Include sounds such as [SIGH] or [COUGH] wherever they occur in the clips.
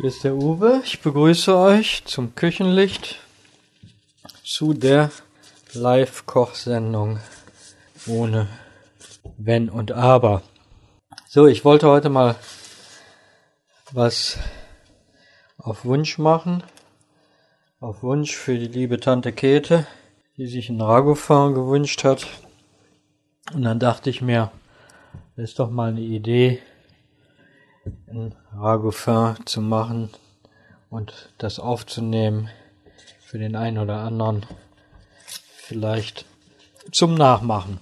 Hier ist der Uwe. Ich begrüße euch zum Küchenlicht zu der Live-Kochsendung ohne Wenn und Aber. So, ich wollte heute mal was auf Wunsch machen. Auf Wunsch für die liebe Tante Käthe, die sich ein Ragoufin gewünscht hat. Und dann dachte ich mir, ist doch mal eine Idee, ein Ragoufin zu machen und das aufzunehmen für den einen oder anderen vielleicht zum Nachmachen.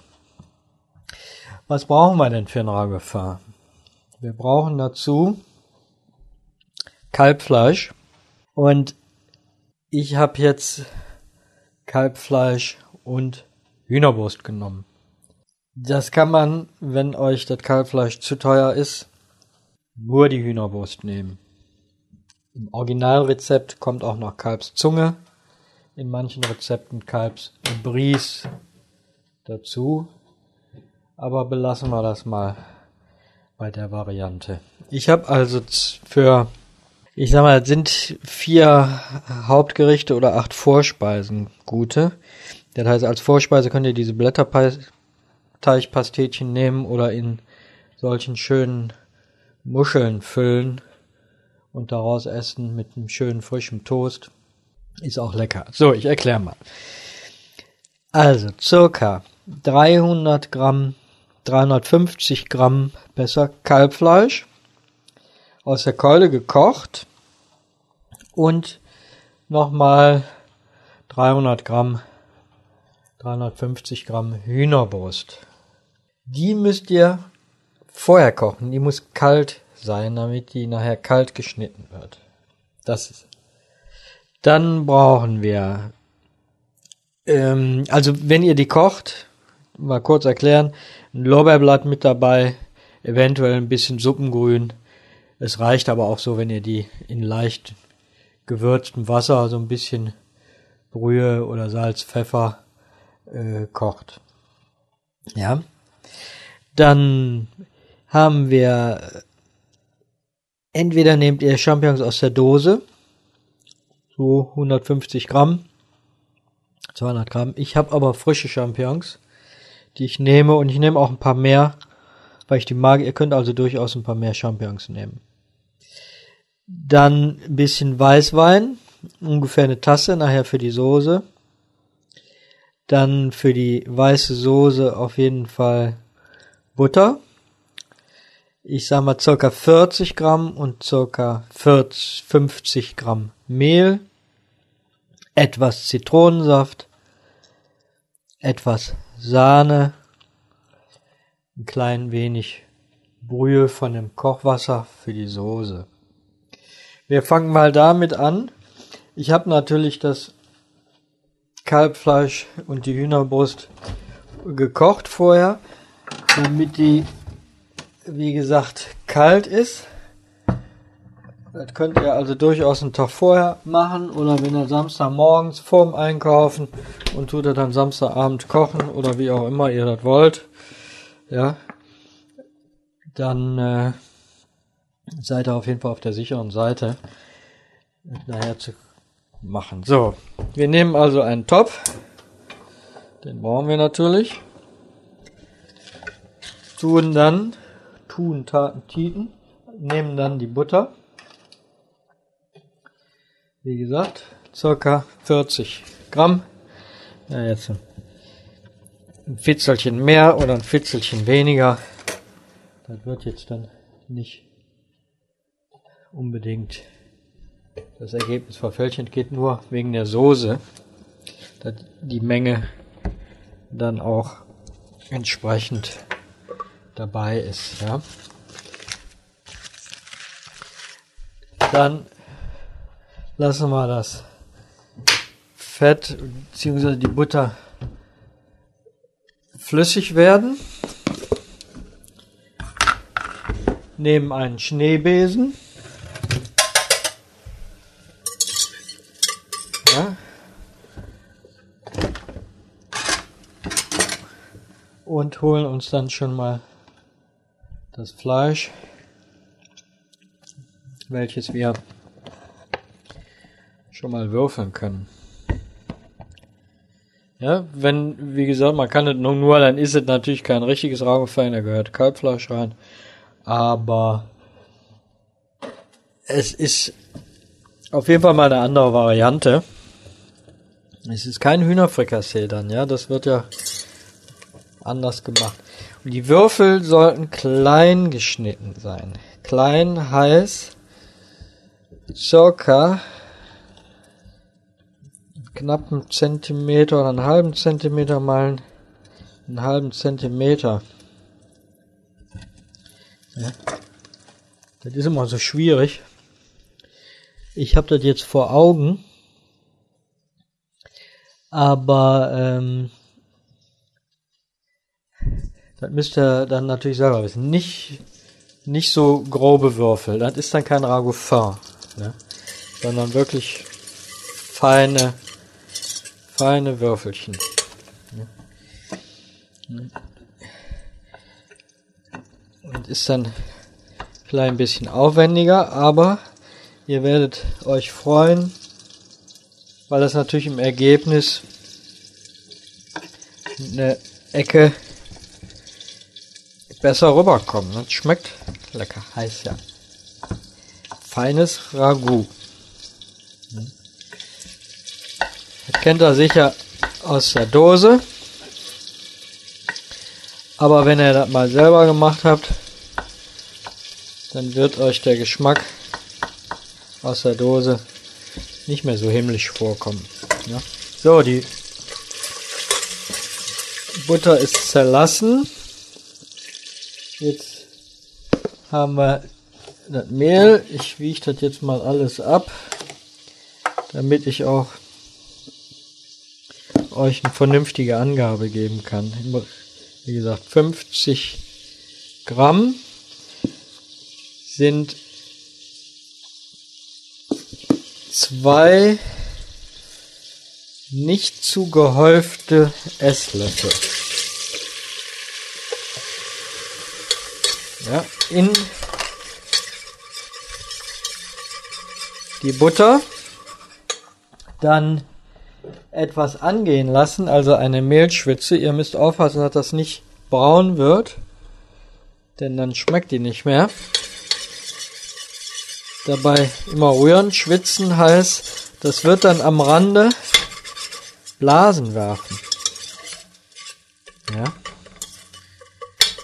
Was brauchen wir denn für ein Ragoufin? Wir brauchen dazu Kalbfleisch und ich habe jetzt Kalbfleisch und Hühnerbrust genommen. Das kann man, wenn euch das Kalbfleisch zu teuer ist, nur die Hühnerbrust nehmen. Im Originalrezept kommt auch noch Kalbszunge, in manchen Rezepten Kalbsbries dazu, aber belassen wir das mal bei der Variante. Ich habe also für ich sag mal, sind vier Hauptgerichte oder acht Vorspeisen gute. Das heißt, als Vorspeise könnt ihr diese Blätterteichpastetchen nehmen oder in solchen schönen Muscheln füllen und daraus essen mit einem schönen frischen Toast. Ist auch lecker. So, ich erkläre mal. Also, circa 300 Gramm, 350 Gramm besser Kalbfleisch aus der Keule gekocht und nochmal 300 Gramm, 350 Gramm Hühnerbrust. Die müsst ihr vorher kochen. Die muss kalt sein, damit die nachher kalt geschnitten wird. Das ist. Dann brauchen wir, ähm, also wenn ihr die kocht, mal kurz erklären, ein Lorbeerblatt mit dabei, eventuell ein bisschen Suppengrün. Es reicht aber auch so, wenn ihr die in leicht gewürztem Wasser, so ein bisschen Brühe oder Salz, Pfeffer äh, kocht. Ja. Dann haben wir entweder nehmt ihr Champignons aus der Dose, so 150 Gramm, 200 Gramm. Ich habe aber frische Champignons, die ich nehme und ich nehme auch ein paar mehr, weil ich die mag. Ihr könnt also durchaus ein paar mehr Champignons nehmen. Dann ein bisschen Weißwein, ungefähr eine Tasse nachher für die Soße. Dann für die weiße Soße auf jeden Fall Butter. Ich sag mal circa 40 Gramm und circa 40, 50 Gramm Mehl. Etwas Zitronensaft. Etwas Sahne. Ein klein wenig Brühe von dem Kochwasser für die Soße. Wir fangen mal damit an. Ich habe natürlich das Kalbfleisch und die Hühnerbrust gekocht vorher, damit die, wie gesagt, kalt ist. Das könnt ihr also durchaus einen Tag vorher machen oder wenn ihr Samstagmorgens vorm Einkaufen und tut ihr dann Samstagabend kochen oder wie auch immer ihr das wollt. Ja, dann äh, seid ihr auf jeden Fall auf der sicheren Seite nachher zu machen. So, wir nehmen also einen Topf. Den brauchen wir natürlich. Tun dann, tun, taten, titen, nehmen dann die Butter. Wie gesagt, circa 40 Gramm. Ja, jetzt ein Fitzelchen mehr oder ein Fitzelchen weniger. Das wird jetzt dann nicht unbedingt das Ergebnis verfälschen. Geht nur wegen der Soße, dass die Menge dann auch entsprechend dabei ist. Ja. Dann lassen wir das Fett bzw. die Butter flüssig werden. Nehmen einen Schneebesen Ja. Und holen uns dann schon mal das Fleisch welches wir schon mal würfeln können. Ja, wenn, wie gesagt, man kann es nur, nur, dann ist es natürlich kein richtiges Ragofein, da gehört Kalbfleisch rein. Aber es ist auf jeden Fall mal eine andere Variante. Es ist kein Hühnerfrikassee dann, ja, das wird ja anders gemacht. Und die Würfel sollten klein geschnitten sein. Klein heißt circa knappen Zentimeter oder einen halben Zentimeter mal einen halben Zentimeter. Ja. Das ist immer so schwierig. Ich habe das jetzt vor Augen, aber ähm, das müsst ihr dann natürlich selber wissen. Nicht, nicht so grobe Würfel. Das ist dann kein Ragout ne? sondern wirklich feine, feine Würfelchen. Und ist dann vielleicht ein bisschen aufwendiger, aber ihr werdet euch freuen, weil das natürlich im Ergebnis eine Ecke besser rüberkommen. Das schmeckt lecker, heiß ja. Feines Ragout. Das kennt ihr sicher aus der Dose. Aber wenn ihr das mal selber gemacht habt, dann wird euch der Geschmack aus der Dose nicht mehr so himmlisch vorkommen. Ja? So, die Butter ist zerlassen. Jetzt haben wir das Mehl. Ich wiege das jetzt mal alles ab, damit ich auch euch eine vernünftige Angabe geben kann. Wie gesagt, 50 Gramm sind zwei nicht zu gehäufte Esslöffel. Ja, in die Butter, dann etwas angehen lassen, also eine Mehlschwitze. Ihr müsst aufpassen, dass das nicht braun wird, denn dann schmeckt die nicht mehr. Dabei immer rühren. Schwitzen heißt, das wird dann am Rande Blasen werfen. Ja.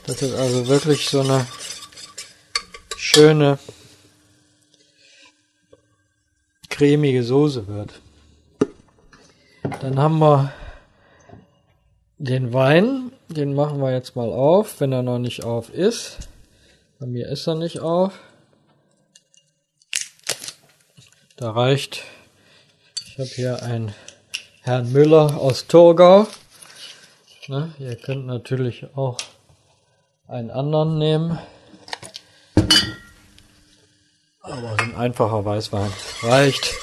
Das ist also wirklich so eine schöne cremige Soße wird. Dann haben wir den Wein, den machen wir jetzt mal auf, wenn er noch nicht auf ist. Bei mir ist er nicht auf. Da reicht, ich habe hier einen Herrn Müller aus Torgau. Ne, ihr könnt natürlich auch einen anderen nehmen. Aber ein einfacher Weißwein reicht.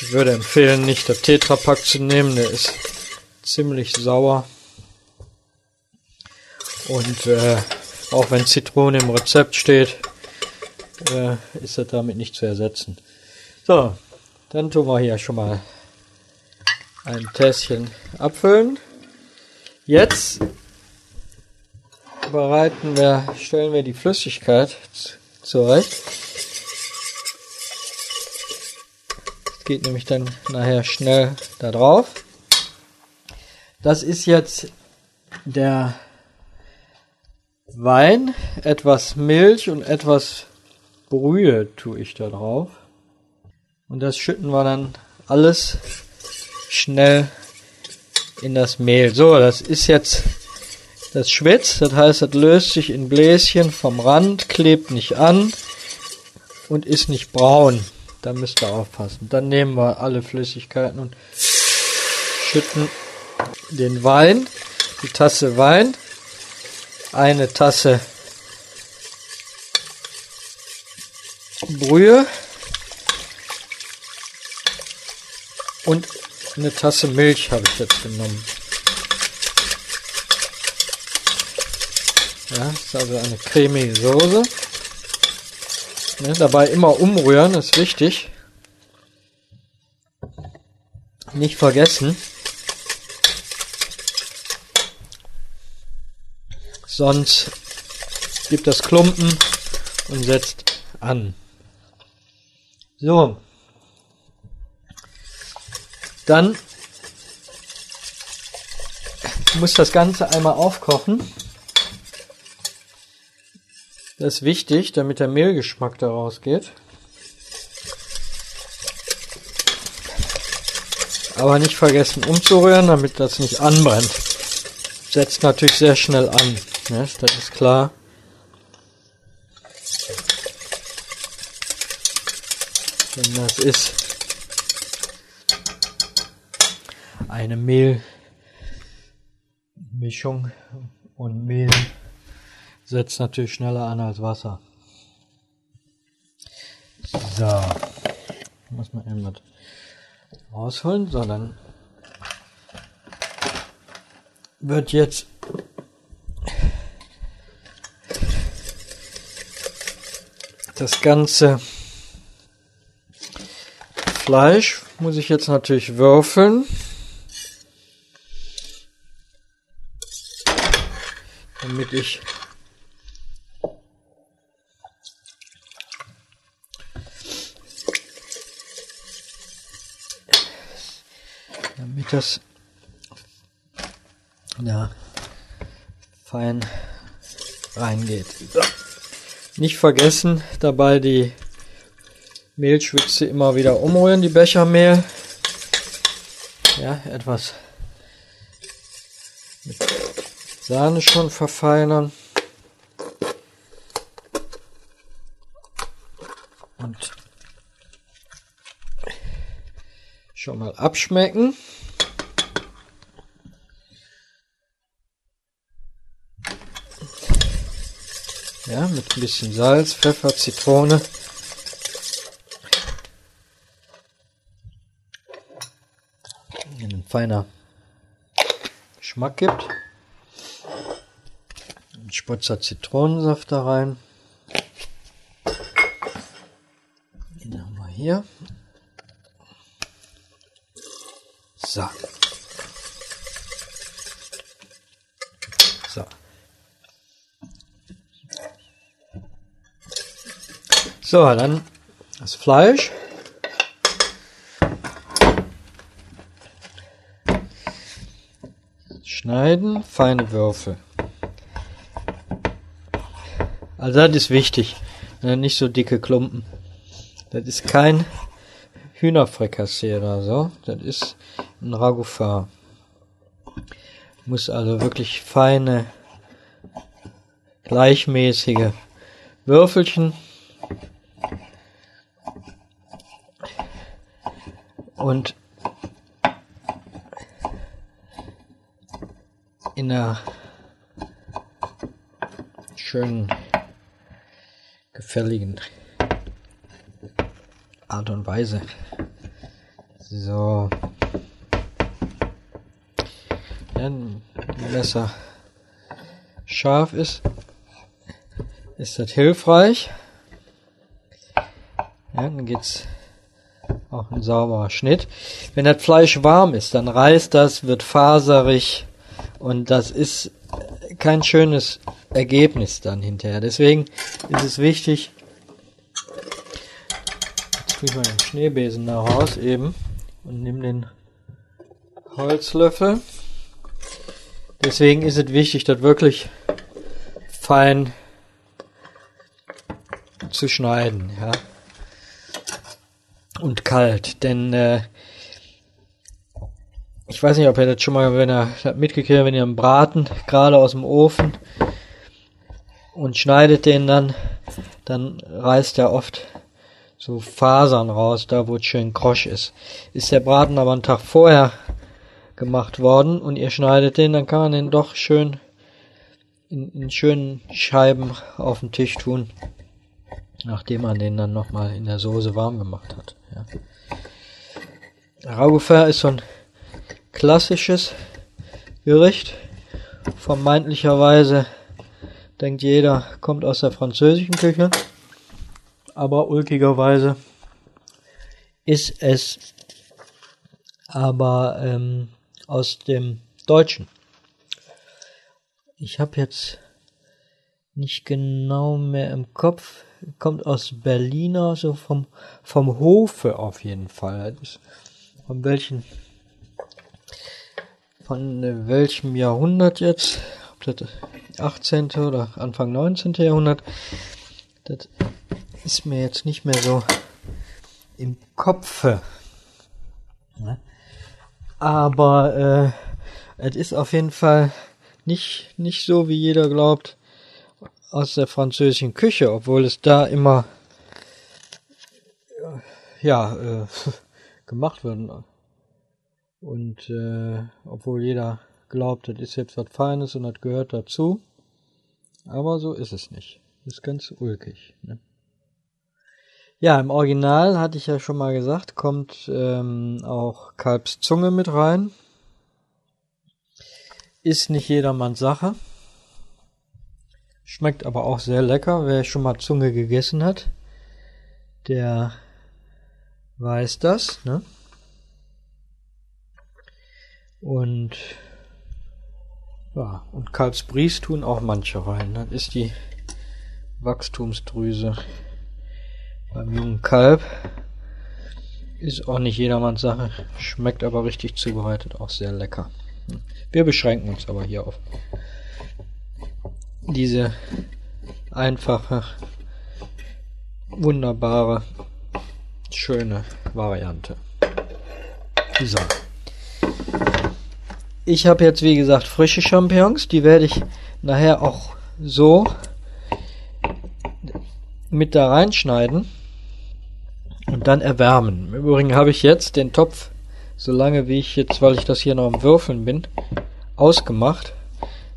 Ich würde empfehlen, nicht das Tetrapack zu nehmen, der ist ziemlich sauer. Und äh, auch wenn Zitrone im Rezept steht, äh, ist das damit nicht zu ersetzen. So, dann tun wir hier schon mal ein Tässchen abfüllen. Jetzt bereiten wir, stellen wir die Flüssigkeit zurecht. Geht nämlich dann nachher schnell da drauf. Das ist jetzt der Wein, etwas Milch und etwas Brühe tue ich da drauf. Und das schütten wir dann alles schnell in das Mehl. So, das ist jetzt das schwitzt, das heißt, das löst sich in Bläschen vom Rand, klebt nicht an und ist nicht braun. Da müsst ihr aufpassen. Dann nehmen wir alle Flüssigkeiten und schütten den Wein, die Tasse Wein, eine Tasse Brühe und eine Tasse Milch habe ich jetzt genommen. Ja, ist also eine cremige Soße. Ne, dabei immer umrühren, ist wichtig. Nicht vergessen. Sonst gibt das Klumpen und setzt an. So. Dann muss das Ganze einmal aufkochen. Das ist wichtig, damit der Mehlgeschmack daraus geht. Aber nicht vergessen umzurühren, damit das nicht anbrennt. Setzt natürlich sehr schnell an, ne? das ist klar. Denn das ist eine Mehlmischung und Mehl setzt natürlich schneller an als Wasser. So, muss man eben was rausholen, so dann wird jetzt das ganze Fleisch muss ich jetzt natürlich würfeln. Damit ich damit das ja, fein reingeht. Nicht vergessen dabei die Mehlschwitze immer wieder umrühren, die Bechermehl. Ja, etwas mit Sahne schon verfeinern. Und schon mal abschmecken. Ja, mit ein bisschen Salz, Pfeffer, Zitrone. feiner Geschmack gibt. Ein Spritzer Zitronensaft da rein. Den haben wir hier. So. So, dann das Fleisch. Schneiden, feine Würfel. Also das ist wichtig. Ne, nicht so dicke Klumpen. Das ist kein Hühnerfrikassee oder so. Das ist ein Ragoufard. Muss also wirklich feine, gleichmäßige Würfelchen. Und in einer schönen, gefälligen Art und Weise. So. Wenn ein Messer scharf ist, ist das hilfreich. Ja, dann geht's ein sauberer Schnitt. Wenn das Fleisch warm ist, dann reißt das, wird faserig und das ist kein schönes Ergebnis dann hinterher. Deswegen ist es wichtig, jetzt tue ich mal den Schneebesen da raus eben und nehme den Holzlöffel. Deswegen ist es wichtig, das wirklich fein zu schneiden, ja. Und kalt, denn äh, ich weiß nicht, ob ihr das schon mal, wenn ihr mitgekriegt habt, wenn ihr einen Braten gerade aus dem Ofen und schneidet den dann, dann reißt er oft so Fasern raus, da wo es schön krosch ist. Ist der Braten aber einen Tag vorher gemacht worden und ihr schneidet den, dann kann man den doch schön in, in schönen Scheiben auf den Tisch tun, nachdem man den dann nochmal in der Soße warm gemacht hat. Ja. Ragoufert ist so ein klassisches Gericht. Vermeintlicherweise denkt jeder, kommt aus der französischen Küche. aber ulkigerweise ist es aber ähm, aus dem Deutschen. Ich habe jetzt nicht genau mehr im Kopf. Kommt aus Berliner, so vom, vom Hofe auf jeden Fall. Von welchen, von welchem Jahrhundert jetzt? Ob das 18. oder Anfang 19. Jahrhundert? Das ist mir jetzt nicht mehr so im Kopfe. Aber äh, es ist auf jeden Fall nicht, nicht so, wie jeder glaubt, aus der französischen Küche, obwohl es da immer ja äh, [LAUGHS] gemacht wird. Und äh, obwohl jeder glaubt, das ist jetzt was Feines und das gehört dazu. Aber so ist es nicht. Ist ganz ulkig. Ne? Ja, im Original hatte ich ja schon mal gesagt, kommt ähm, auch Kalbszunge mit rein. Ist nicht jedermanns Sache. Schmeckt aber auch sehr lecker. Wer schon mal Zunge gegessen hat, der weiß das, ne? Und ja, und Kalbsbries tun auch manche rein. Das ist die Wachstumsdrüse beim jungen Kalb. Ist auch nicht jedermanns Sache, schmeckt aber richtig zubereitet auch sehr lecker. Wir beschränken uns aber hier auf diese einfache, wunderbare, schöne Variante. So. Ich habe jetzt wie gesagt frische Champignons, die werde ich nachher auch so mit da reinschneiden und dann erwärmen. Im Übrigen habe ich jetzt den Topf, so lange wie ich jetzt, weil ich das hier noch am Würfeln bin, ausgemacht.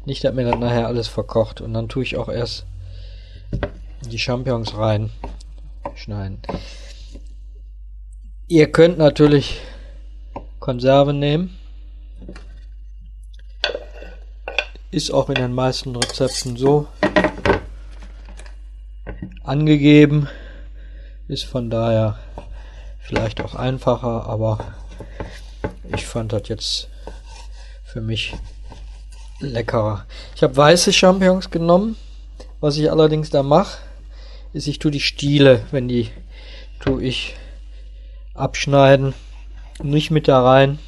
Nicht, dass mir dann nachher alles verkocht. Und dann tue ich auch erst die Champignons rein schneiden. Ihr könnt natürlich Konserven nehmen. Ist auch in den meisten Rezepten so angegeben. Ist von daher vielleicht auch einfacher, aber ich fand das jetzt für mich leckerer. Ich habe weiße Champignons genommen. Was ich allerdings da mache, ist, ich tue die Stiele, wenn die tue ich abschneiden, nicht mit da rein.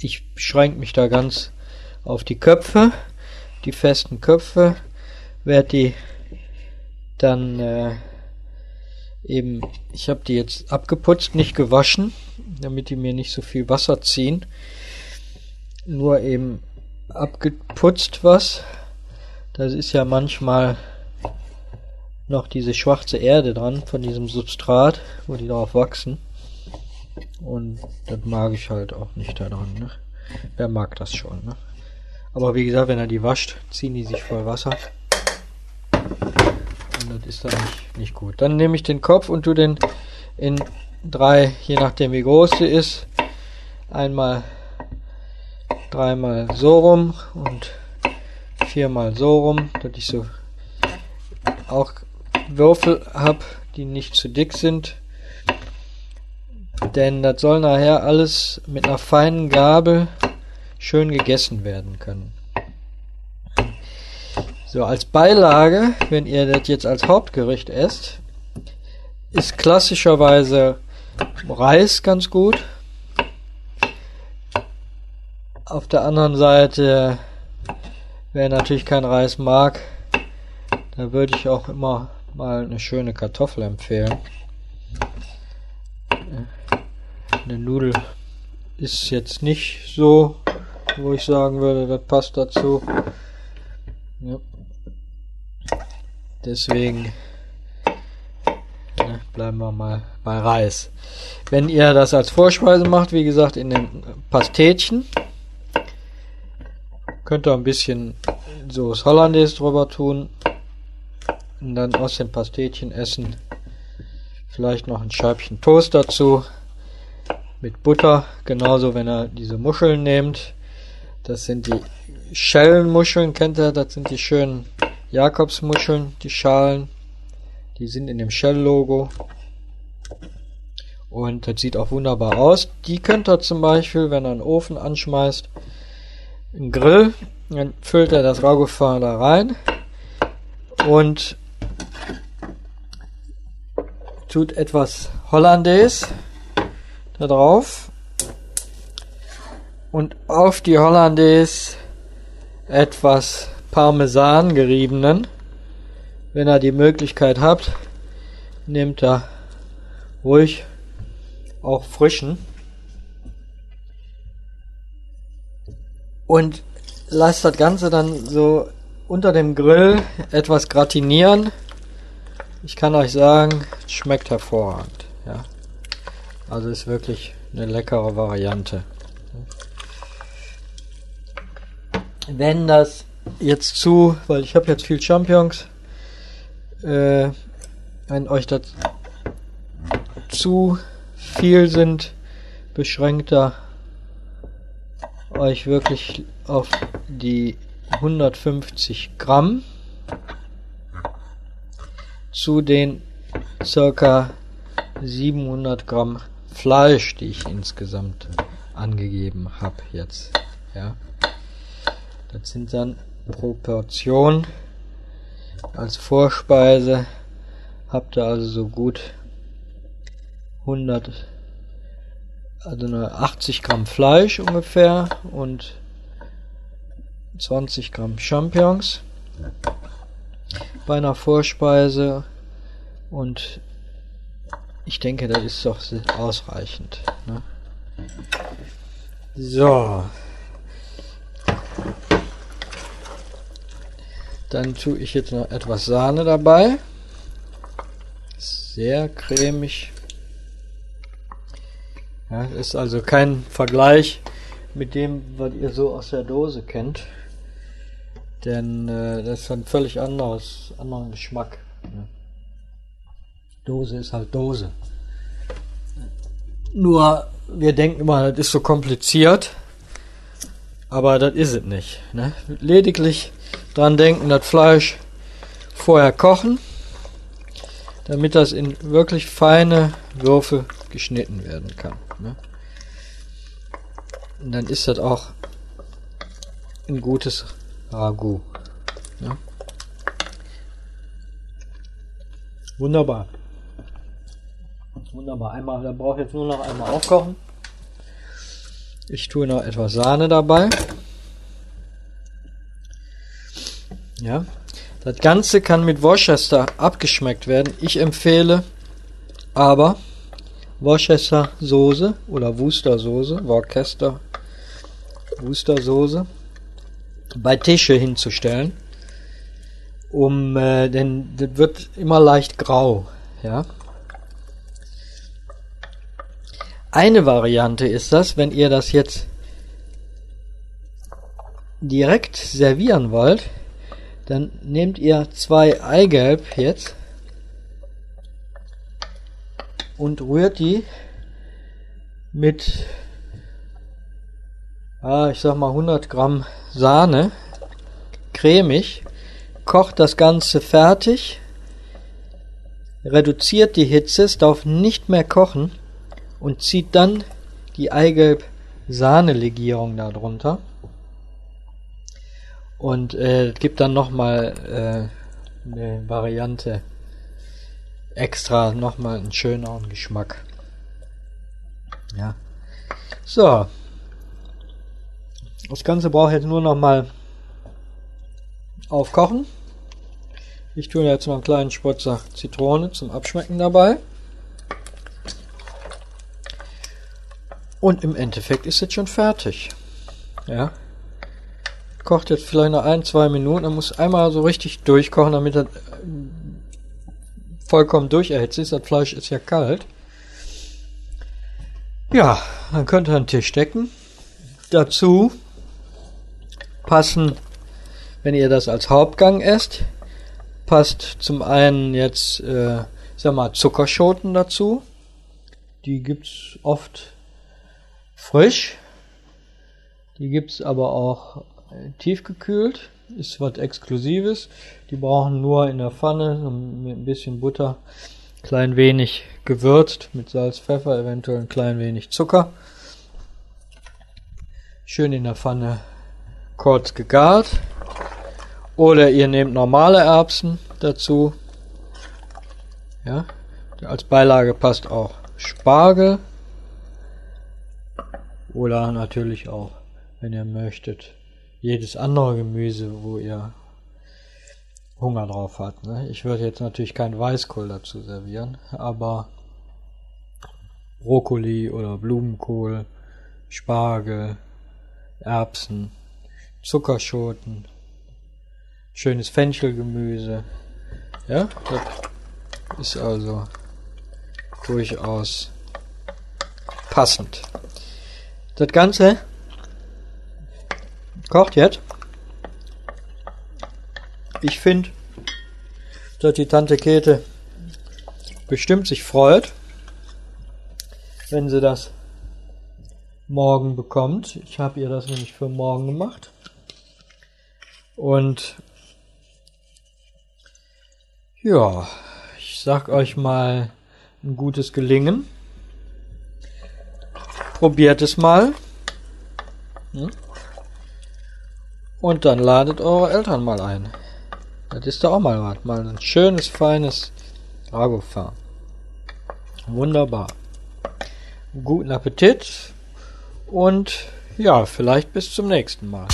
Ich beschränke mich da ganz auf die Köpfe, die festen Köpfe, werde die dann äh, eben, ich habe die jetzt abgeputzt, nicht gewaschen, damit die mir nicht so viel Wasser ziehen. Nur eben abgeputzt was. Das ist ja manchmal noch diese schwarze Erde dran von diesem Substrat, wo die drauf wachsen. Und das mag ich halt auch nicht da dran. Ne? Wer mag das schon? Ne? Aber wie gesagt, wenn er die wascht, ziehen die sich voll Wasser. Und das ist dann nicht, nicht gut. Dann nehme ich den Kopf und tue den in drei, je nachdem wie groß sie ist, einmal dreimal so rum und viermal so rum, dass ich so auch Würfel habe, die nicht zu dick sind. Denn das soll nachher alles mit einer feinen Gabel schön gegessen werden können. So, als Beilage, wenn ihr das jetzt als Hauptgericht esst, ist klassischerweise Reis ganz gut. Auf der anderen Seite, wer natürlich kein Reis mag, da würde ich auch immer mal eine schöne Kartoffel empfehlen. Eine Nudel ist jetzt nicht so, wo ich sagen würde, das passt dazu. Ja. Deswegen ne, bleiben wir mal bei Reis. Wenn ihr das als Vorspeise macht, wie gesagt, in den Pastetchen, könnt ihr ein bisschen Soße Hollandaise drüber tun und dann aus den Pastetchen essen. Vielleicht noch ein Scheibchen Toast dazu mit Butter. Genauso, wenn ihr diese Muscheln nehmt. Das sind die Schellenmuscheln, kennt ihr? Das sind die schönen Jakobsmuscheln, die Schalen. Die sind in dem Shell-Logo. Und das sieht auch wunderbar aus. Die könnt ihr zum Beispiel, wenn ihr einen Ofen anschmeißt, Grill, dann füllt er das Ragoufin da rein. Und tut etwas Hollandaise da drauf. Und auf die Hollandaise etwas Parmesan geriebenen. Wenn ihr die Möglichkeit habt, nehmt da ruhig auch frischen und lasst das Ganze dann so unter dem Grill etwas gratinieren. Ich kann euch sagen, schmeckt hervorragend. Ja. Also ist wirklich eine leckere Variante. Wenn das jetzt zu, weil ich habe jetzt viel Champions, äh, wenn euch das zu viel sind, beschränkt er euch wirklich auf die 150 Gramm zu den circa 700 Gramm Fleisch, die ich insgesamt angegeben habe jetzt. Ja, das sind dann Proportion als Vorspeise habt ihr also so gut 100 also 80 Gramm Fleisch ungefähr und 20 Gramm Champignons bei einer Vorspeise und ich denke, das ist doch ausreichend. Ne? So. Dann tue ich jetzt noch etwas Sahne dabei. Sehr cremig. Ja, ist also kein Vergleich mit dem, was ihr so aus der Dose kennt. Denn äh, das ist ein völlig anderes, anderen Geschmack. Ne? Dose ist halt Dose. Nur, wir denken immer, das ist so kompliziert. Aber das ist es nicht. Ne? Lediglich dran denken, das Fleisch vorher kochen, damit das in wirklich feine Würfel geschnitten werden kann. Ne? Und dann ist das auch ein gutes Ragout. Ne? Wunderbar. Wunderbar. Einmal, da brauche ich jetzt nur noch einmal aufkochen. Ich tue noch etwas Sahne dabei. Ja. Das Ganze kann mit Worcester abgeschmeckt werden. Ich empfehle aber Worcester Soße oder Worcester Soße, Worcester Worcester Soße bei Tische hinzustellen, um äh, denn das wird immer leicht grau, ja. Eine Variante ist das, wenn ihr das jetzt direkt servieren wollt, dann nehmt ihr zwei Eigelb jetzt und rührt die mit, ah, ich sag mal 100 Gramm Sahne, cremig, kocht das Ganze fertig, reduziert die Hitze, es darf nicht mehr kochen und zieht dann die Eigelb-Sahne-Legierung darunter und äh, gibt dann nochmal äh, eine Variante extra nochmal einen schöneren Geschmack. Ja. So. Das Ganze braucht jetzt nur nochmal aufkochen. Ich tue jetzt noch einen kleinen Spritzer Zitrone zum Abschmecken dabei. Und im Endeffekt ist jetzt schon fertig. Ja. Kocht jetzt vielleicht noch ein, zwei Minuten. Er muss einmal so richtig durchkochen, damit er vollkommen durcherhitzt ist. Das Fleisch ist ja kalt. Ja, dann könnt ihr einen Tisch decken. Dazu passen, wenn ihr das als Hauptgang esst, passt zum einen jetzt, äh, sag mal, Zuckerschoten dazu. Die gibt's oft frisch. Die gibt's aber auch äh, tiefgekühlt ist was Exklusives. Die brauchen nur in der Pfanne mit ein bisschen Butter, klein wenig gewürzt mit Salz, Pfeffer, eventuell ein klein wenig Zucker. Schön in der Pfanne kurz gegart. Oder ihr nehmt normale Erbsen dazu. Ja, als Beilage passt auch Spargel. Oder natürlich auch, wenn ihr möchtet, jedes andere Gemüse, wo ihr Hunger drauf habt. Ne? Ich würde jetzt natürlich keinen Weißkohl dazu servieren, aber Brokkoli oder Blumenkohl, Spargel, Erbsen, Zuckerschoten, schönes Fenchelgemüse. Ja, das ist also durchaus passend. Das Ganze kocht jetzt. Ich finde, dass die Tante Käthe bestimmt sich freut, wenn sie das morgen bekommt. Ich habe ihr das nämlich für morgen gemacht. Und ja, ich sag euch mal ein gutes Gelingen. Probiert es mal. Hm? Und dann ladet eure Eltern mal ein. Das ist doch auch mal was. Mal ein schönes, feines Ragofan. Wunderbar. Guten Appetit und ja, vielleicht bis zum nächsten Mal.